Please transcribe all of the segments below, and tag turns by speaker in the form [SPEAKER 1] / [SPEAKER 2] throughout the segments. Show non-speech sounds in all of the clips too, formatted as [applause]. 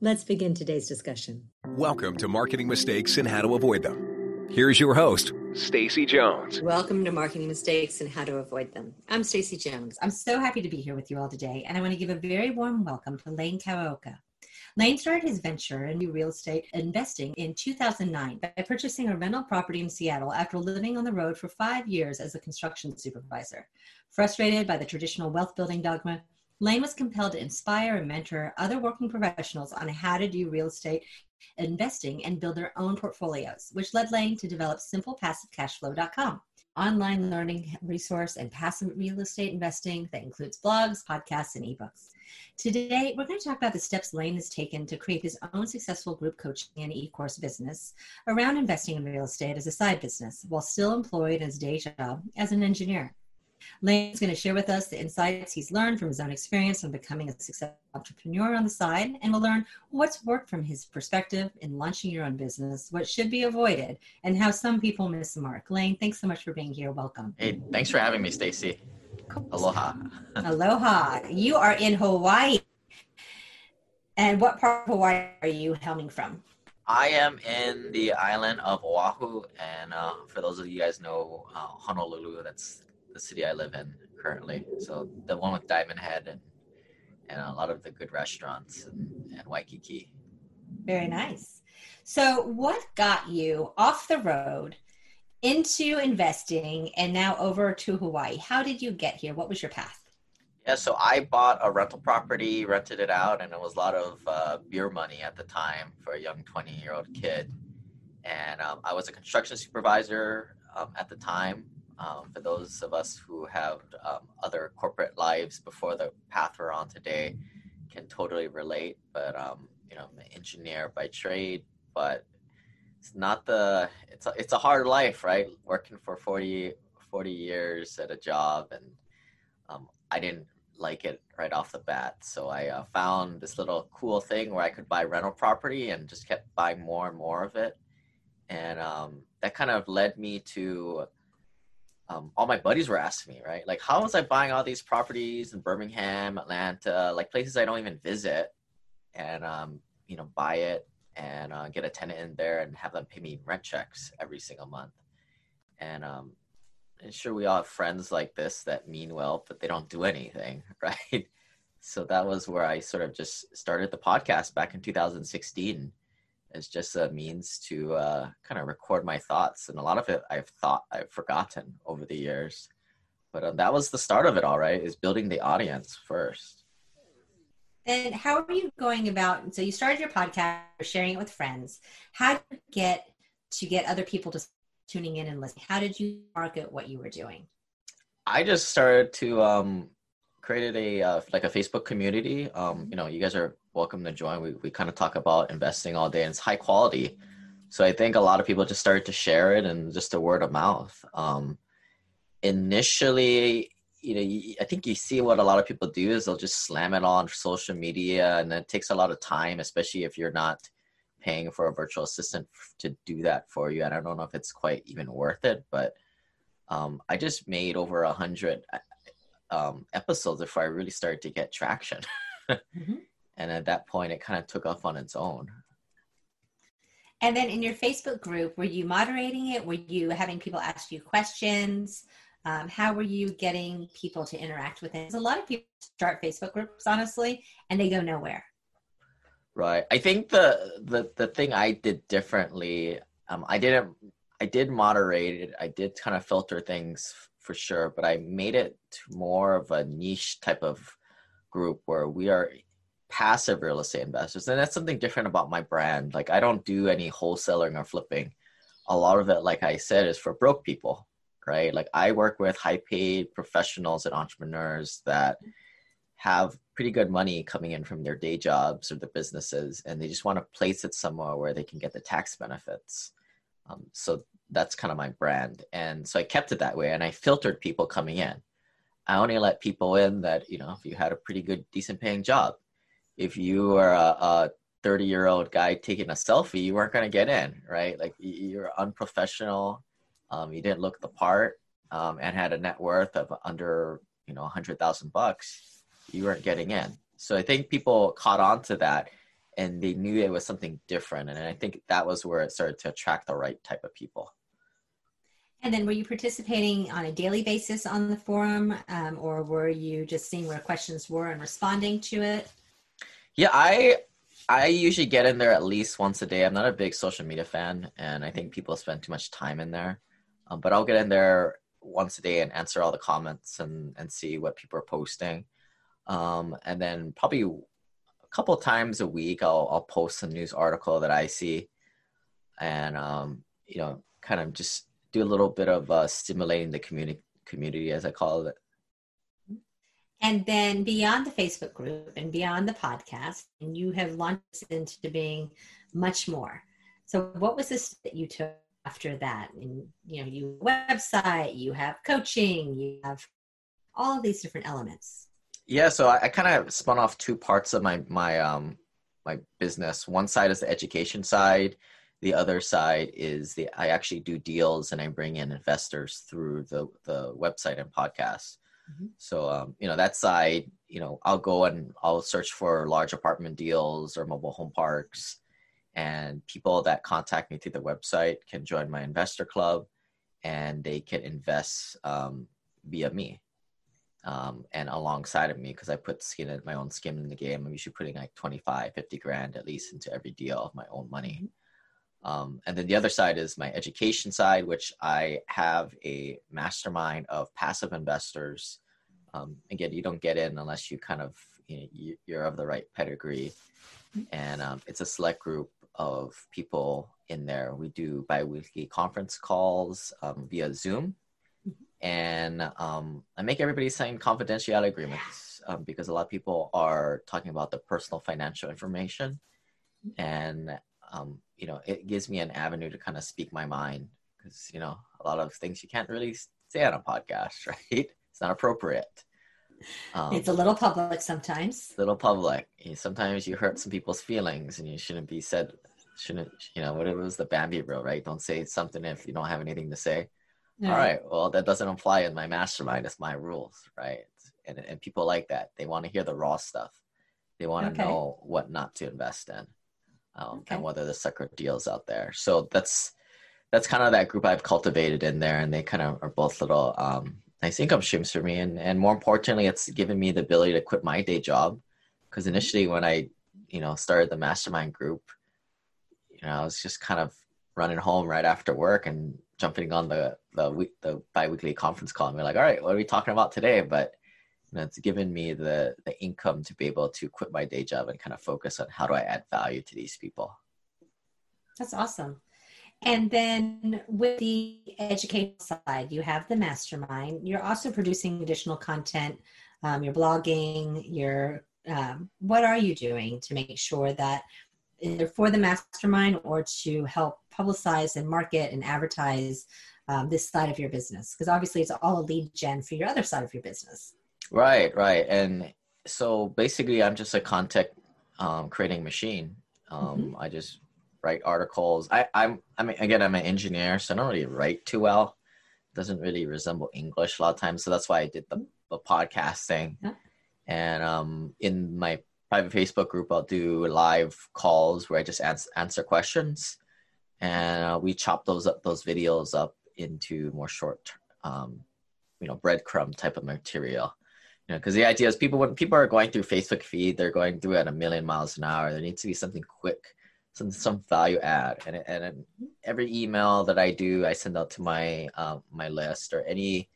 [SPEAKER 1] Let's begin today's discussion.
[SPEAKER 2] Welcome to Marketing Mistakes and How to Avoid Them. Here's your host, Stacy Jones.
[SPEAKER 1] Welcome to Marketing Mistakes and How to Avoid Them. I'm Stacy Jones.
[SPEAKER 3] I'm so happy to be here with you all today, and I want to give a very warm welcome to Lane Kawaoka. Lane started his venture in real estate investing in 2009 by purchasing a rental property in Seattle after living on the road for five years as a construction supervisor. Frustrated by the traditional wealth building dogma, Lane was compelled to inspire and mentor other working professionals on how to do real estate investing and build their own portfolios, which led Lane to develop simplepassivecashflow.com online learning resource and passive real estate investing that includes blogs, podcasts, and ebooks. Today, we're going to talk about the steps Lane has taken to create his own successful group coaching and e-course business around investing in real estate as a side business while still employed as day job as an engineer. Lane is going to share with us the insights he's learned from his own experience on becoming a successful entrepreneur on the side, and we'll learn what's worked from his perspective in launching your own business, what should be avoided, and how some people miss the mark. Lane, thanks so much for being here. Welcome.
[SPEAKER 4] Hey, thanks for having me, Stacy. Aloha. [laughs]
[SPEAKER 3] Aloha. You are in Hawaii. And what part of Hawaii are you hailing from?
[SPEAKER 4] I am in the island of Oahu, and uh, for those of you guys know uh, Honolulu, that's the city I live in currently. So the one with Diamond Head and and a lot of the good restaurants and, and Waikiki.
[SPEAKER 3] Very nice. So what got you off the road into investing and now over to Hawaii? How did you get here? What was your path?
[SPEAKER 4] Yeah, so I bought a rental property, rented it out, and it was a lot of uh, beer money at the time for a young 20 year old kid. And um, I was a construction supervisor um, at the time um, for those of us who have um, other corporate lives before the path we're on today, can totally relate. But um, you know, I'm an engineer by trade, but it's not the it's a, it's a hard life, right? Working for 40, 40 years at a job, and um, I didn't like it right off the bat. So I uh, found this little cool thing where I could buy rental property and just kept buying more and more of it. And um, that kind of led me to um, all my buddies were asking me, right? Like, how was I buying all these properties in Birmingham, Atlanta, like places I don't even visit, and um, you know, buy it and uh, get a tenant in there and have them pay me rent checks every single month. And um, and sure, we all have friends like this that mean well, but they don't do anything, [laughs] right? So that was where I sort of just started the podcast back in 2016 as just a means to uh, kind of record my thoughts. And a lot of it I've thought I've forgotten over the years. But uh, that was the start of it all, right? Is building the audience first.
[SPEAKER 3] And how are you going about? So you started your podcast, sharing it with friends. How did you get to get other people to tuning in and listening? How did you market what you were doing?
[SPEAKER 4] I just started to um, created a uh, like a Facebook community. Um, you know, you guys are welcome to join. We we kind of talk about investing all day, and it's high quality. So I think a lot of people just started to share it, and just a word of mouth. Um, initially, you know, I think you see what a lot of people do is they'll just slam it on social media, and it takes a lot of time, especially if you're not paying for a virtual assistant to do that for you. And I don't know if it's quite even worth it, but um, I just made over a hundred um, episodes before I really started to get traction. [laughs] mm-hmm. And at that point, it kind of took off on its own.
[SPEAKER 3] And then in your Facebook group, were you moderating it? Were you having people ask you questions? Um, how were you getting people to interact with it? A lot of people start Facebook groups, honestly, and they go nowhere.
[SPEAKER 4] Right. I think the the the thing I did differently, um, I didn't. I did moderate it. I did kind of filter things for sure, but I made it more of a niche type of group where we are passive real estate investors. And that's something different about my brand. Like I don't do any wholesaling or flipping. A lot of it, like I said, is for broke people, right? Like I work with high paid professionals and entrepreneurs that have pretty good money coming in from their day jobs or their businesses, and they just want to place it somewhere where they can get the tax benefits. Um, so that's kind of my brand, and so I kept it that way, and I filtered people coming in. I only let people in that you know if you had a pretty good, decent paying job. If you are a, a 30 year old guy taking a selfie, you weren't going to get in, right? Like you're unprofessional. Um, you didn't look the part um, and had a net worth of under, you know, a hundred thousand bucks. You weren't getting in. So I think people caught on to that and they knew it was something different. And I think that was where it started to attract the right type of people.
[SPEAKER 3] And then were you participating on a daily basis on the forum um, or were you just seeing where questions were and responding to it?
[SPEAKER 4] Yeah, I I usually get in there at least once a day. I'm not a big social media fan, and I think people spend too much time in there. Um, but I'll get in there once a day and answer all the comments and and see what people are posting. Um, and then probably a couple times a week, I'll I'll post a news article that I see, and um, you know, kind of just do a little bit of uh, stimulating the community community as I call it.
[SPEAKER 3] And then beyond the Facebook group and beyond the podcast, and you have launched into being much more. So what was this that you took after that? And you know, you website, you have coaching, you have all of these different elements.
[SPEAKER 4] Yeah, so I, I kind of spun off two parts of my my um my business. One side is the education side. The other side is the I actually do deals and I bring in investors through the the website and podcast. Mm-hmm. So, um, you know, that side, you know, I'll go and I'll search for large apartment deals or mobile home parks. And people that contact me through the website can join my investor club and they can invest um, via me um, and alongside of me because I put skin in my own skin in the game. I'm usually putting like 25, 50 grand at least into every deal of my own money. Mm-hmm. Um, and then the other side is my education side, which I have a mastermind of passive investors. Um, again, you don't get in unless you kind of you are of the right pedigree, and um, it's a select group of people in there. We do biweekly conference calls um, via Zoom, and um, I make everybody sign confidentiality agreements um, because a lot of people are talking about the personal financial information, and um, you know, it gives me an avenue to kind of speak my mind because, you know, a lot of things you can't really say on a podcast, [laughs] right? It's not appropriate.
[SPEAKER 3] Um, it's a little public sometimes.
[SPEAKER 4] Little public. Sometimes you hurt some people's feelings and you shouldn't be said, shouldn't, you know, what it was the Bambi rule, right? Don't say something if you don't have anything to say. All right. Well, that doesn't apply in my mastermind. It's my rules, right? And, and people like that. They want to hear the raw stuff. They want to okay. know what not to invest in um, okay. and whether the sucker deals out there. So that's that's kind of that group I've cultivated in there, and they kind of are both little um, nice income streams for me. And and more importantly, it's given me the ability to quit my day job because initially when I you know started the mastermind group, you know I was just kind of running home right after work and jumping on the the week the biweekly conference call and be like, all right, what are we talking about today? But know, it's given me the the income to be able to quit my day job and kind of focus on how do I add value to these people.
[SPEAKER 3] That's awesome. And then with the education side, you have the mastermind. You're also producing additional content. Um, you're blogging. You're um, what are you doing to make sure that either for the mastermind or to help publicize and market and advertise um, this side of your business? Because obviously, it's all a lead gen for your other side of your business.
[SPEAKER 4] Right, right. And so basically, I'm just a content um, creating machine. Um, mm-hmm. I just write articles. I, I'm, I mean, again, I'm an engineer, so I don't really write too well. It doesn't really resemble English a lot of times. So that's why I did the, the podcasting. Yeah. And um, in my private Facebook group, I'll do live calls where I just answer, answer questions. And uh, we chop those up, those videos up into more short, um, you know, breadcrumb type of material you know because the idea is people when people are going through facebook feed they're going through at a million miles an hour. There needs to be something quick some some value add. And and every email that i do i send out to my um, my list or any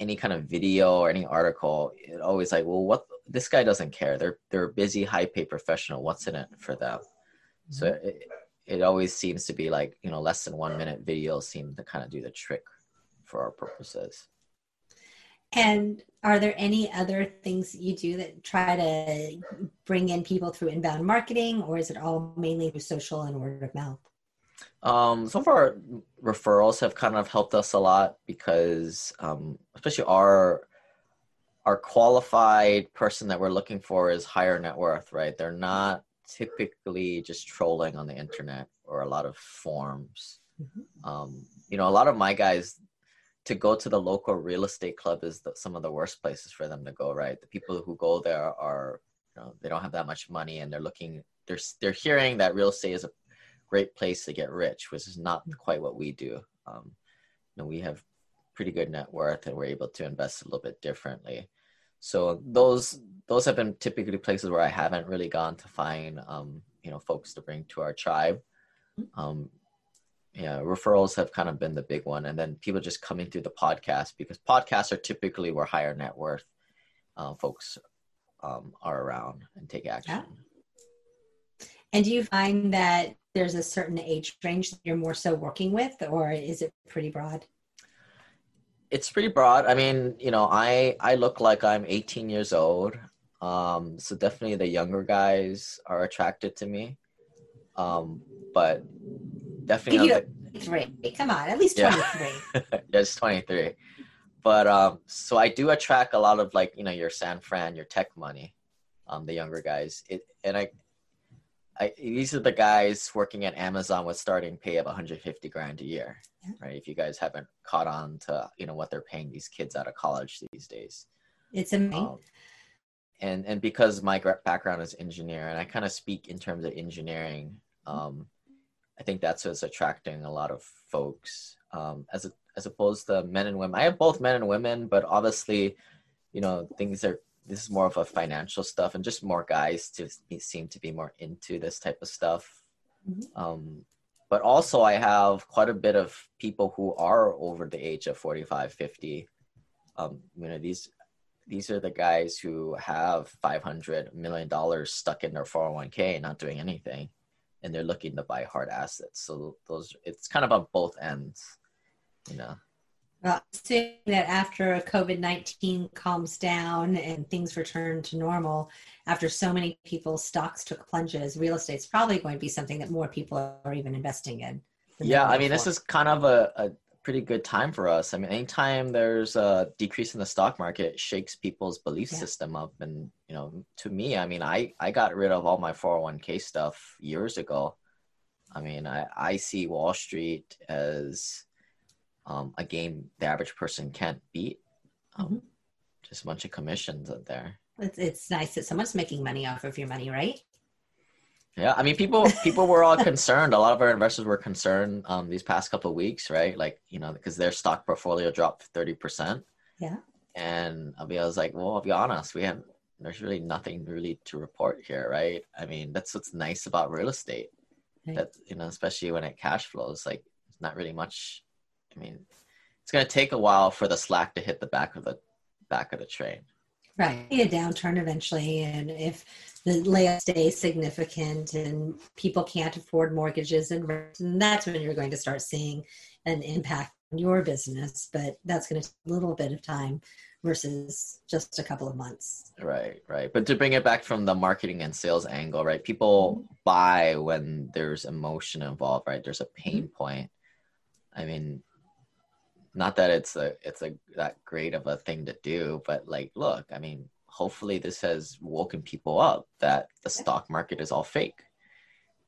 [SPEAKER 4] any kind of video or any article it always like well what this guy doesn't care. They're they're busy high paid professional. What's in it for them? Mm-hmm. so it, it always seems to be like you know less than one minute videos seem to kind of do the trick for our purposes
[SPEAKER 3] And are there any other things that you do that try to bring in people through inbound marketing, or is it all mainly through social and word of mouth?
[SPEAKER 4] Um, some of our referrals have kind of helped us a lot because, um, especially our our qualified person that we're looking for is higher net worth, right? They're not typically just trolling on the internet or a lot of forms. Mm-hmm. Um, you know, a lot of my guys to go to the local real estate club is the, some of the worst places for them to go, right? The people who go there are, you know, they don't have that much money and they're looking, they're, they're hearing that real estate is a great place to get rich, which is not quite what we do. Um, you know, we have pretty good net worth and we're able to invest a little bit differently. So those those have been typically places where I haven't really gone to find um, you know folks to bring to our tribe. Um, yeah, referrals have kind of been the big one, and then people just coming through the podcast because podcasts are typically where higher net worth uh, folks um, are around and take action.
[SPEAKER 3] Yeah. And do you find that there's a certain age range that you're more so working with, or is it pretty broad?
[SPEAKER 4] It's pretty broad. I mean, you know, I I look like I'm 18 years old, um, so definitely the younger guys are attracted to me. Um, but definitely.
[SPEAKER 3] You, three. Come on, at least 23. [laughs]
[SPEAKER 4] Yeah, just 23. But um, so I do attract a lot of like, you know, your San Fran, your tech money, um, the younger guys. It, and I, I, these are the guys working at Amazon with starting pay of 150 grand a year, yeah. right? If you guys haven't caught on to, you know, what they're paying these kids out of college these days.
[SPEAKER 3] It's amazing. Um,
[SPEAKER 4] and, and because my background is engineer and I kind of speak in terms of engineering, um, I think that's what's attracting a lot of folks um, as a, as opposed to men and women. I have both men and women, but obviously, you know, things are this is more of a financial stuff and just more guys to seem to be more into this type of stuff. Mm-hmm. Um, but also I have quite a bit of people who are over the age of 45, 50. Um, you know, these these are the guys who have 500 million dollars stuck in their 401k not doing anything and they're looking to buy hard assets. So those it's kind of on both ends, you know.
[SPEAKER 3] Well, saying that after COVID nineteen calms down and things return to normal, after so many people's stocks took plunges, real estate's probably going to be something that more people are even investing in.
[SPEAKER 4] Yeah, I mean, this is kind of a, a pretty good time for us. I mean, anytime there's a decrease in the stock market, shakes people's belief yeah. system up. And you know, to me, I mean, I I got rid of all my 401k stuff years ago. I mean, I I see Wall Street as um, a game the average person can't beat. Um, mm-hmm. Just a bunch of commissions out there.
[SPEAKER 3] It's, it's nice that someone's making money off of your money, right?
[SPEAKER 4] Yeah, I mean, people people were all concerned. A lot of our investors were concerned um, these past couple of weeks, right? Like, you know, because their stock portfolio dropped thirty percent.
[SPEAKER 3] Yeah.
[SPEAKER 4] And I'll be, I was like, well, I'll be honest, we have there's really nothing really to report here, right? I mean, that's what's nice about real estate. Right. That you know, especially when it cash flows, like it's not really much. I mean, it's going to take a while for the slack to hit the back of the back of the train.
[SPEAKER 3] Right, a downturn eventually, and if the layoff stays significant and people can't afford mortgages and rent, and that's when you're going to start seeing an impact on your business. But that's going to take a little bit of time versus just a couple of months.
[SPEAKER 4] Right, right. But to bring it back from the marketing and sales angle, right? People mm-hmm. buy when there's emotion involved, right? There's a pain mm-hmm. point. I mean, not that it's a it's a that great of a thing to do, but like, look, I mean, hopefully this has woken people up that the stock market is all fake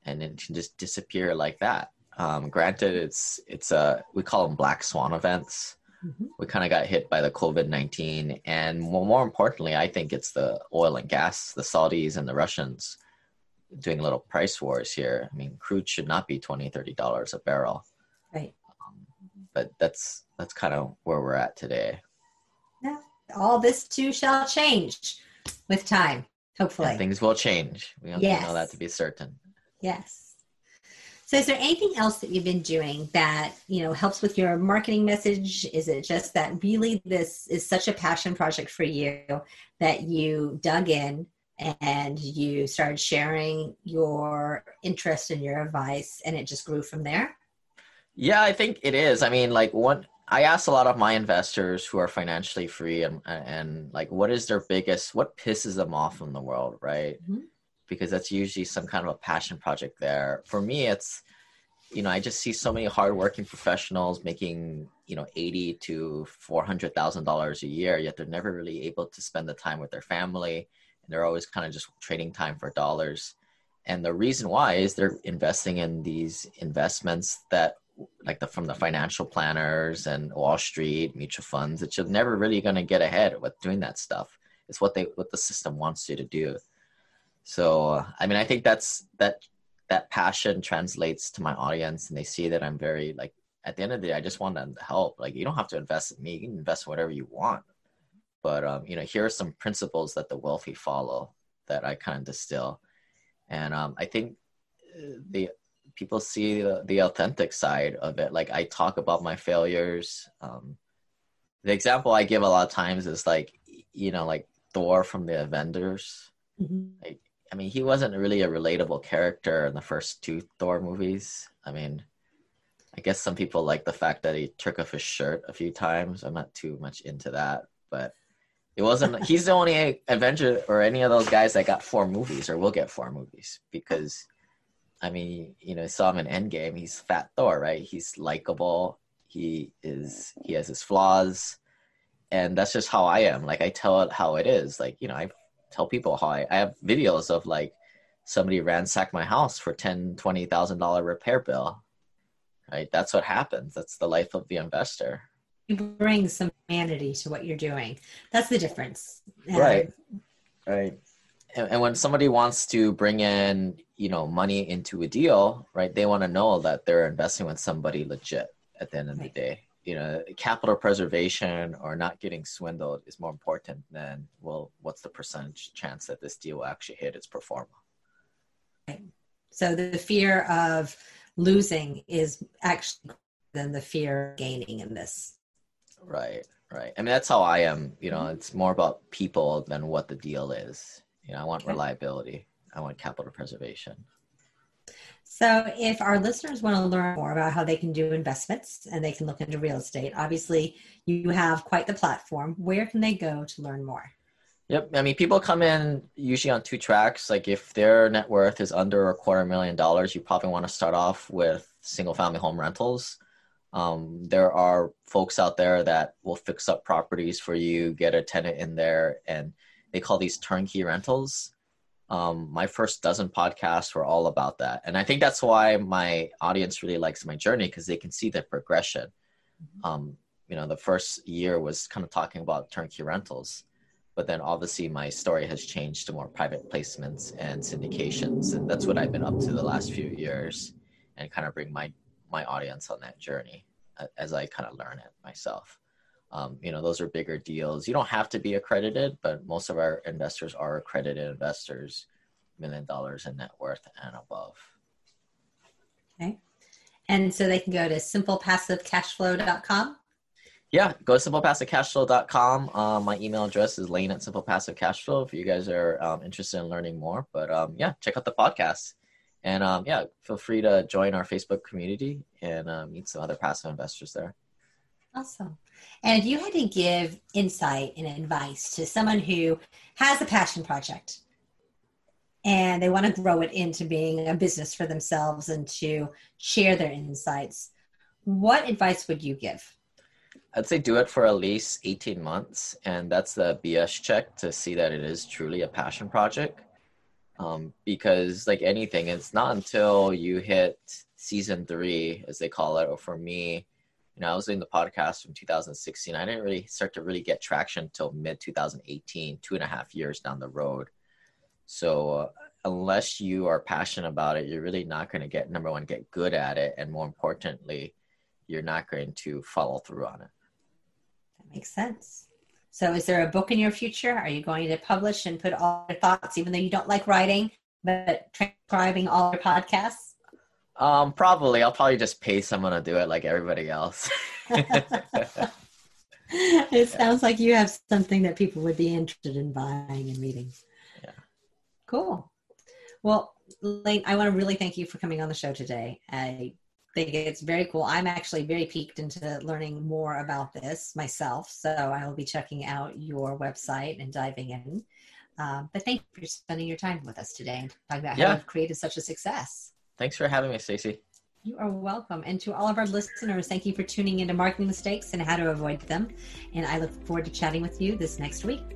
[SPEAKER 4] and it can just disappear like that. Um, granted it's it's a we call them black swan events. Mm-hmm. we kind of got hit by the covid-19 and more, more importantly i think it's the oil and gas the saudis and the russians doing little price wars here. I mean crude should not be 20 30 dollars a barrel.
[SPEAKER 3] Right
[SPEAKER 4] but that's that's kind of where we're at today
[SPEAKER 3] yeah all this too shall change with time, hopefully.
[SPEAKER 4] Yeah, things will change. We yes. know that to be certain.
[SPEAKER 3] Yes. So is there anything else that you've been doing that, you know, helps with your marketing message? Is it just that really this is such a passion project for you that you dug in and you started sharing your interest and your advice and it just grew from there?
[SPEAKER 4] Yeah, I think it is. I mean, like one I ask a lot of my investors who are financially free and and like what is their biggest what pisses them off in the world, right? Mm-hmm. Because that's usually some kind of a passion project there. For me, it's you know I just see so many hardworking professionals making you know eighty to four hundred thousand dollars a year, yet they're never really able to spend the time with their family, and they're always kind of just trading time for dollars. And the reason why is they're investing in these investments that like the from the financial planners and Wall Street mutual funds that you're never really going to get ahead with doing that stuff. It's what they what the system wants you to do. So I mean, I think that's that that passion translates to my audience, and they see that I'm very like at the end of the day, I just want to help. Like you don't have to invest in me; you can invest whatever you want. But um, you know, here are some principles that the wealthy follow that I kind of distill, and um, I think uh, the people see the, the, authentic side of it. Like I talk about my failures. Um, the example I give a lot of times is like, you know, like Thor from the Avengers. Mm-hmm. Like, I mean, he wasn't really a relatable character in the first two Thor movies. I mean, I guess some people like the fact that he took off his shirt a few times. I'm not too much into that, but it wasn't. he's the only Avenger or any of those guys that got four movies or will get four movies because I mean, you know, I saw him in Endgame. He's Fat Thor, right? He's likable. He is. He has his flaws, and that's just how I am. Like I tell it how it is. Like you know, I tell people how I. I have videos of like somebody ransacked my house for ten, twenty thousand dollar repair bill. Right. That's what happens. That's the life of the investor.
[SPEAKER 3] You bring some humanity to what you're doing. That's the difference.
[SPEAKER 4] Right. Right and, and when somebody wants to bring in you know money into a deal right? They want to know that they're investing with somebody legit at the end of the day. You know capital preservation or not getting swindled is more important than well what's the percentage chance that this deal will actually hit its pro forma
[SPEAKER 3] right. so the fear of losing is actually than the fear of gaining in this.
[SPEAKER 4] Right right. I mean that's how i am you know it's more about people than what the deal is. You know, I want okay. reliability. I want capital preservation.
[SPEAKER 3] So, if our listeners want to learn more about how they can do investments and they can look into real estate, obviously you have quite the platform. Where can they go to learn more?
[SPEAKER 4] Yep. I mean, people come in usually on two tracks. Like, if their net worth is under a quarter million dollars, you probably want to start off with single family home rentals. Um, there are folks out there that will fix up properties for you, get a tenant in there, and they call these turnkey rentals. Um, my first dozen podcasts were all about that. And I think that's why my audience really likes my journey because they can see the progression. Mm-hmm. Um, you know, the first year was kind of talking about turnkey rentals, but then obviously my story has changed to more private placements and syndications. And that's what I've been up to the last few years and kind of bring my, my audience on that journey as I kind of learn it myself um, you know those are bigger deals. You don't have to be accredited but most of our investors are accredited investors million dollars in net worth and above.
[SPEAKER 3] Okay. And so they can go to simplepassivecashflow.com
[SPEAKER 4] yeah go to simplepassivecashflow.com um, my email address is lane at simplepassivecashflow if you guys are um, interested in learning more. But um, yeah check out the podcast. And um, yeah feel free to join our facebook community and uh, meet some other passive investors there
[SPEAKER 3] awesome and if you had to give insight and advice to someone who has a passion project and they want to grow it into being a business for themselves and to share their insights, what advice would you give?
[SPEAKER 4] I'd say do it for at least 18 months. And that's the BS check to see that it is truly a passion project. Um, because, like anything, it's not until you hit season three, as they call it, or for me, you know, I was doing the podcast from 2016. I didn't really start to really get traction until mid 2018, two and a half years down the road. So uh, unless you are passionate about it, you're really not going to get number one, get good at it, and more importantly, you're not going to follow through on it.
[SPEAKER 3] That makes sense. So, is there a book in your future? Are you going to publish and put all your thoughts, even though you don't like writing, but transcribing all your podcasts?
[SPEAKER 4] Um, probably. I'll probably just pay someone to do it like everybody else. [laughs]
[SPEAKER 3] it sounds like you have something that people would be interested in buying and reading.
[SPEAKER 4] Yeah.
[SPEAKER 3] Cool. Well, Lane, I want to really thank you for coming on the show today. I think it's very cool. I'm actually very piqued into learning more about this myself. So I will be checking out your website and diving in. Um, but thank you for spending your time with us today and talking about
[SPEAKER 4] Yeah.
[SPEAKER 3] how you've created such a success.
[SPEAKER 4] Thanks for having me, Stacy.
[SPEAKER 3] You are welcome. And to all of our listeners, thank you for tuning into Marketing Mistakes and How to Avoid Them. And I look forward to chatting with you this next week.